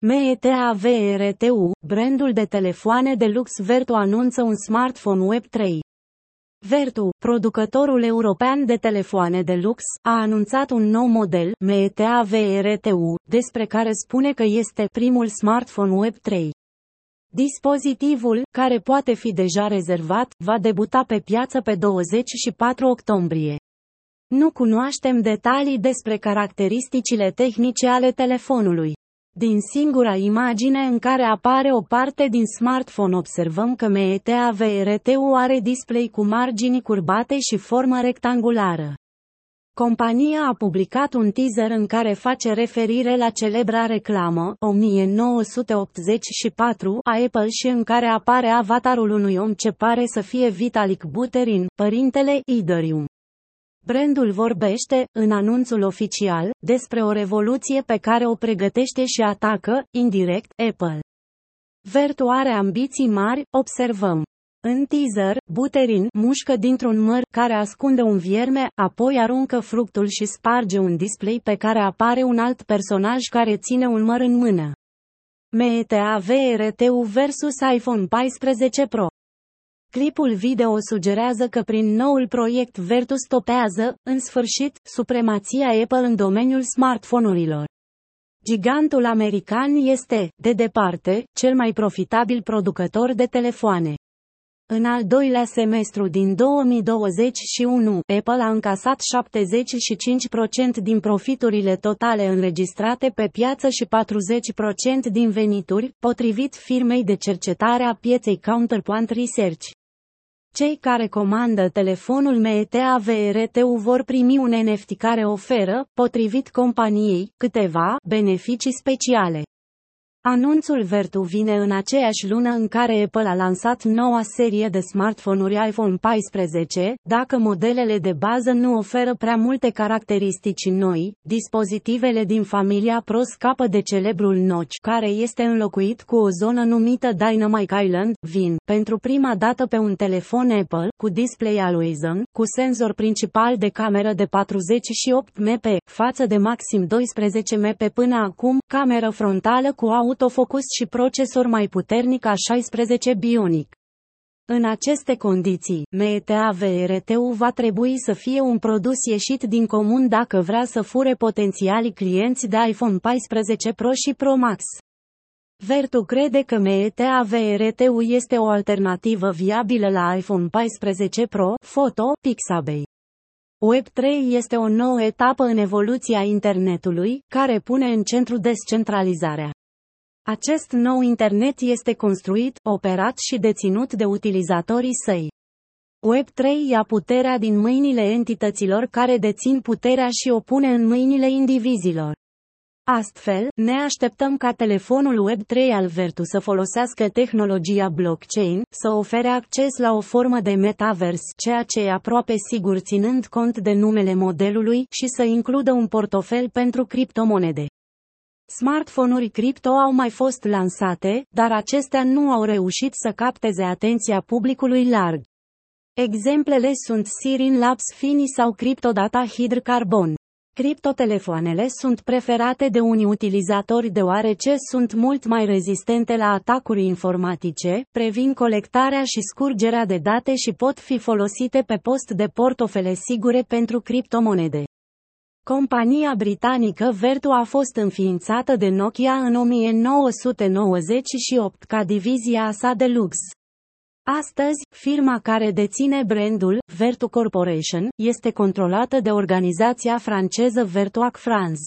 METAVRTU, brandul de telefoane de lux Vertu anunță un smartphone Web 3. Vertu, producătorul european de telefoane de lux, a anunțat un nou model, METAVRTU, despre care spune că este primul smartphone Web 3. Dispozitivul, care poate fi deja rezervat, va debuta pe piață pe 24 octombrie. Nu cunoaștem detalii despre caracteristicile tehnice ale telefonului. Din singura imagine în care apare o parte din smartphone observăm că METAVRTU are display cu margini curbate și formă rectangulară. Compania a publicat un teaser în care face referire la celebra reclamă 1984 a Apple și în care apare avatarul unui om ce pare să fie Vitalik Buterin, părintele Iderium. Brandul vorbește, în anunțul oficial, despre o revoluție pe care o pregătește și atacă, indirect, Apple. Vertu are ambiții mari, observăm. În teaser, Buterin mușcă dintr-un măr care ascunde un vierme, apoi aruncă fructul și sparge un display pe care apare un alt personaj care ține un măr în mână. Meta VRTU versus iPhone 14 Pro Clipul video sugerează că prin noul proiect Vertus stopează, în sfârșit, supremația Apple în domeniul smartphone-urilor. Gigantul american este, de departe, cel mai profitabil producător de telefoane. În al doilea semestru din 2021, Apple a încasat 75% din profiturile totale înregistrate pe piață și 40% din venituri, potrivit firmei de cercetare a pieței Counterpoint Research. Cei care comandă telefonul META VRTU vor primi un NFT care oferă, potrivit companiei, câteva beneficii speciale. Anunțul Vertu vine în aceeași lună în care Apple a lansat noua serie de smartphone-uri iPhone 14, dacă modelele de bază nu oferă prea multe caracteristici noi, dispozitivele din familia Pro scapă de celebrul notch care este înlocuit cu o zonă numită Dynamic Island, VIN, pentru prima dată pe un telefon Apple, cu display Always cu senzor principal de cameră de 48 MP, față de maxim 12 MP până acum, cameră frontală cu auto autofocus și procesor mai puternic a 16 Bionic. În aceste condiții, Meta VRTU va trebui să fie un produs ieșit din comun dacă vrea să fure potențialii clienți de iPhone 14 Pro și Pro Max. Vertu crede că Meta VRTU este o alternativă viabilă la iPhone 14 Pro, Photo, Pixabay. Web3 este o nouă etapă în evoluția internetului, care pune în centru descentralizarea. Acest nou internet este construit, operat și deținut de utilizatorii săi. Web3 ia puterea din mâinile entităților care dețin puterea și o pune în mâinile indivizilor. Astfel, ne așteptăm ca telefonul Web3 al Vertu să folosească tehnologia blockchain, să ofere acces la o formă de metavers, ceea ce e aproape sigur ținând cont de numele modelului, și să includă un portofel pentru criptomonede. Smartphone-uri cripto au mai fost lansate, dar acestea nu au reușit să capteze atenția publicului larg. Exemplele sunt Sirin Labs Fini sau CryptoData Hydrocarbon. Criptotelefoanele sunt preferate de unii utilizatori deoarece sunt mult mai rezistente la atacuri informatice, previn colectarea și scurgerea de date și pot fi folosite pe post de portofele sigure pentru criptomonede. Compania britanică Vertu a fost înființată de Nokia în 1998 ca divizia sa de lux. Astăzi, firma care deține brandul, Vertu Corporation, este controlată de organizația franceză Vertuac France.